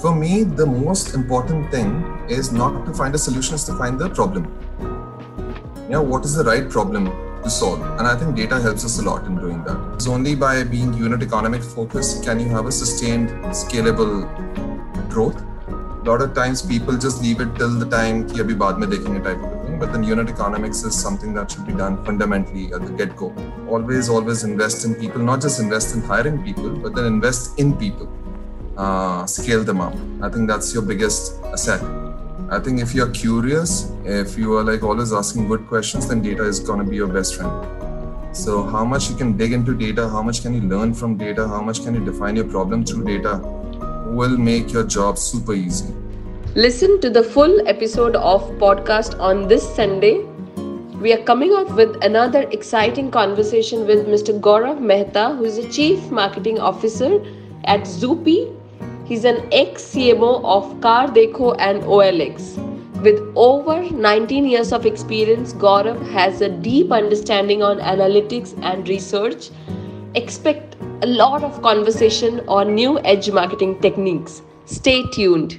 For me, the most important thing is not to find a solution, is to find the problem. You know, what is the right problem to solve? And I think data helps us a lot in doing that. It's only by being unit economic focused can you have a sustained, scalable growth. A lot of times people just leave it till the time ki abhi baad mein dekhenge type of thing. But then unit economics is something that should be done fundamentally at the get-go. Always, always invest in people, not just invest in hiring people, but then invest in people uh, scale them up. I think that's your biggest asset. I think if you're curious, if you are like always asking good questions, then data is going to be your best friend. So, how much you can dig into data, how much can you learn from data, how much can you define your problem through data will make your job super easy. Listen to the full episode of podcast on this Sunday. We are coming up with another exciting conversation with Mr. Gaurav Mehta, who is the Chief Marketing Officer at Zupee He's an ex CMO of Car Dekho and OLX. With over 19 years of experience, Gaurav has a deep understanding on analytics and research. Expect a lot of conversation on new edge marketing techniques. Stay tuned.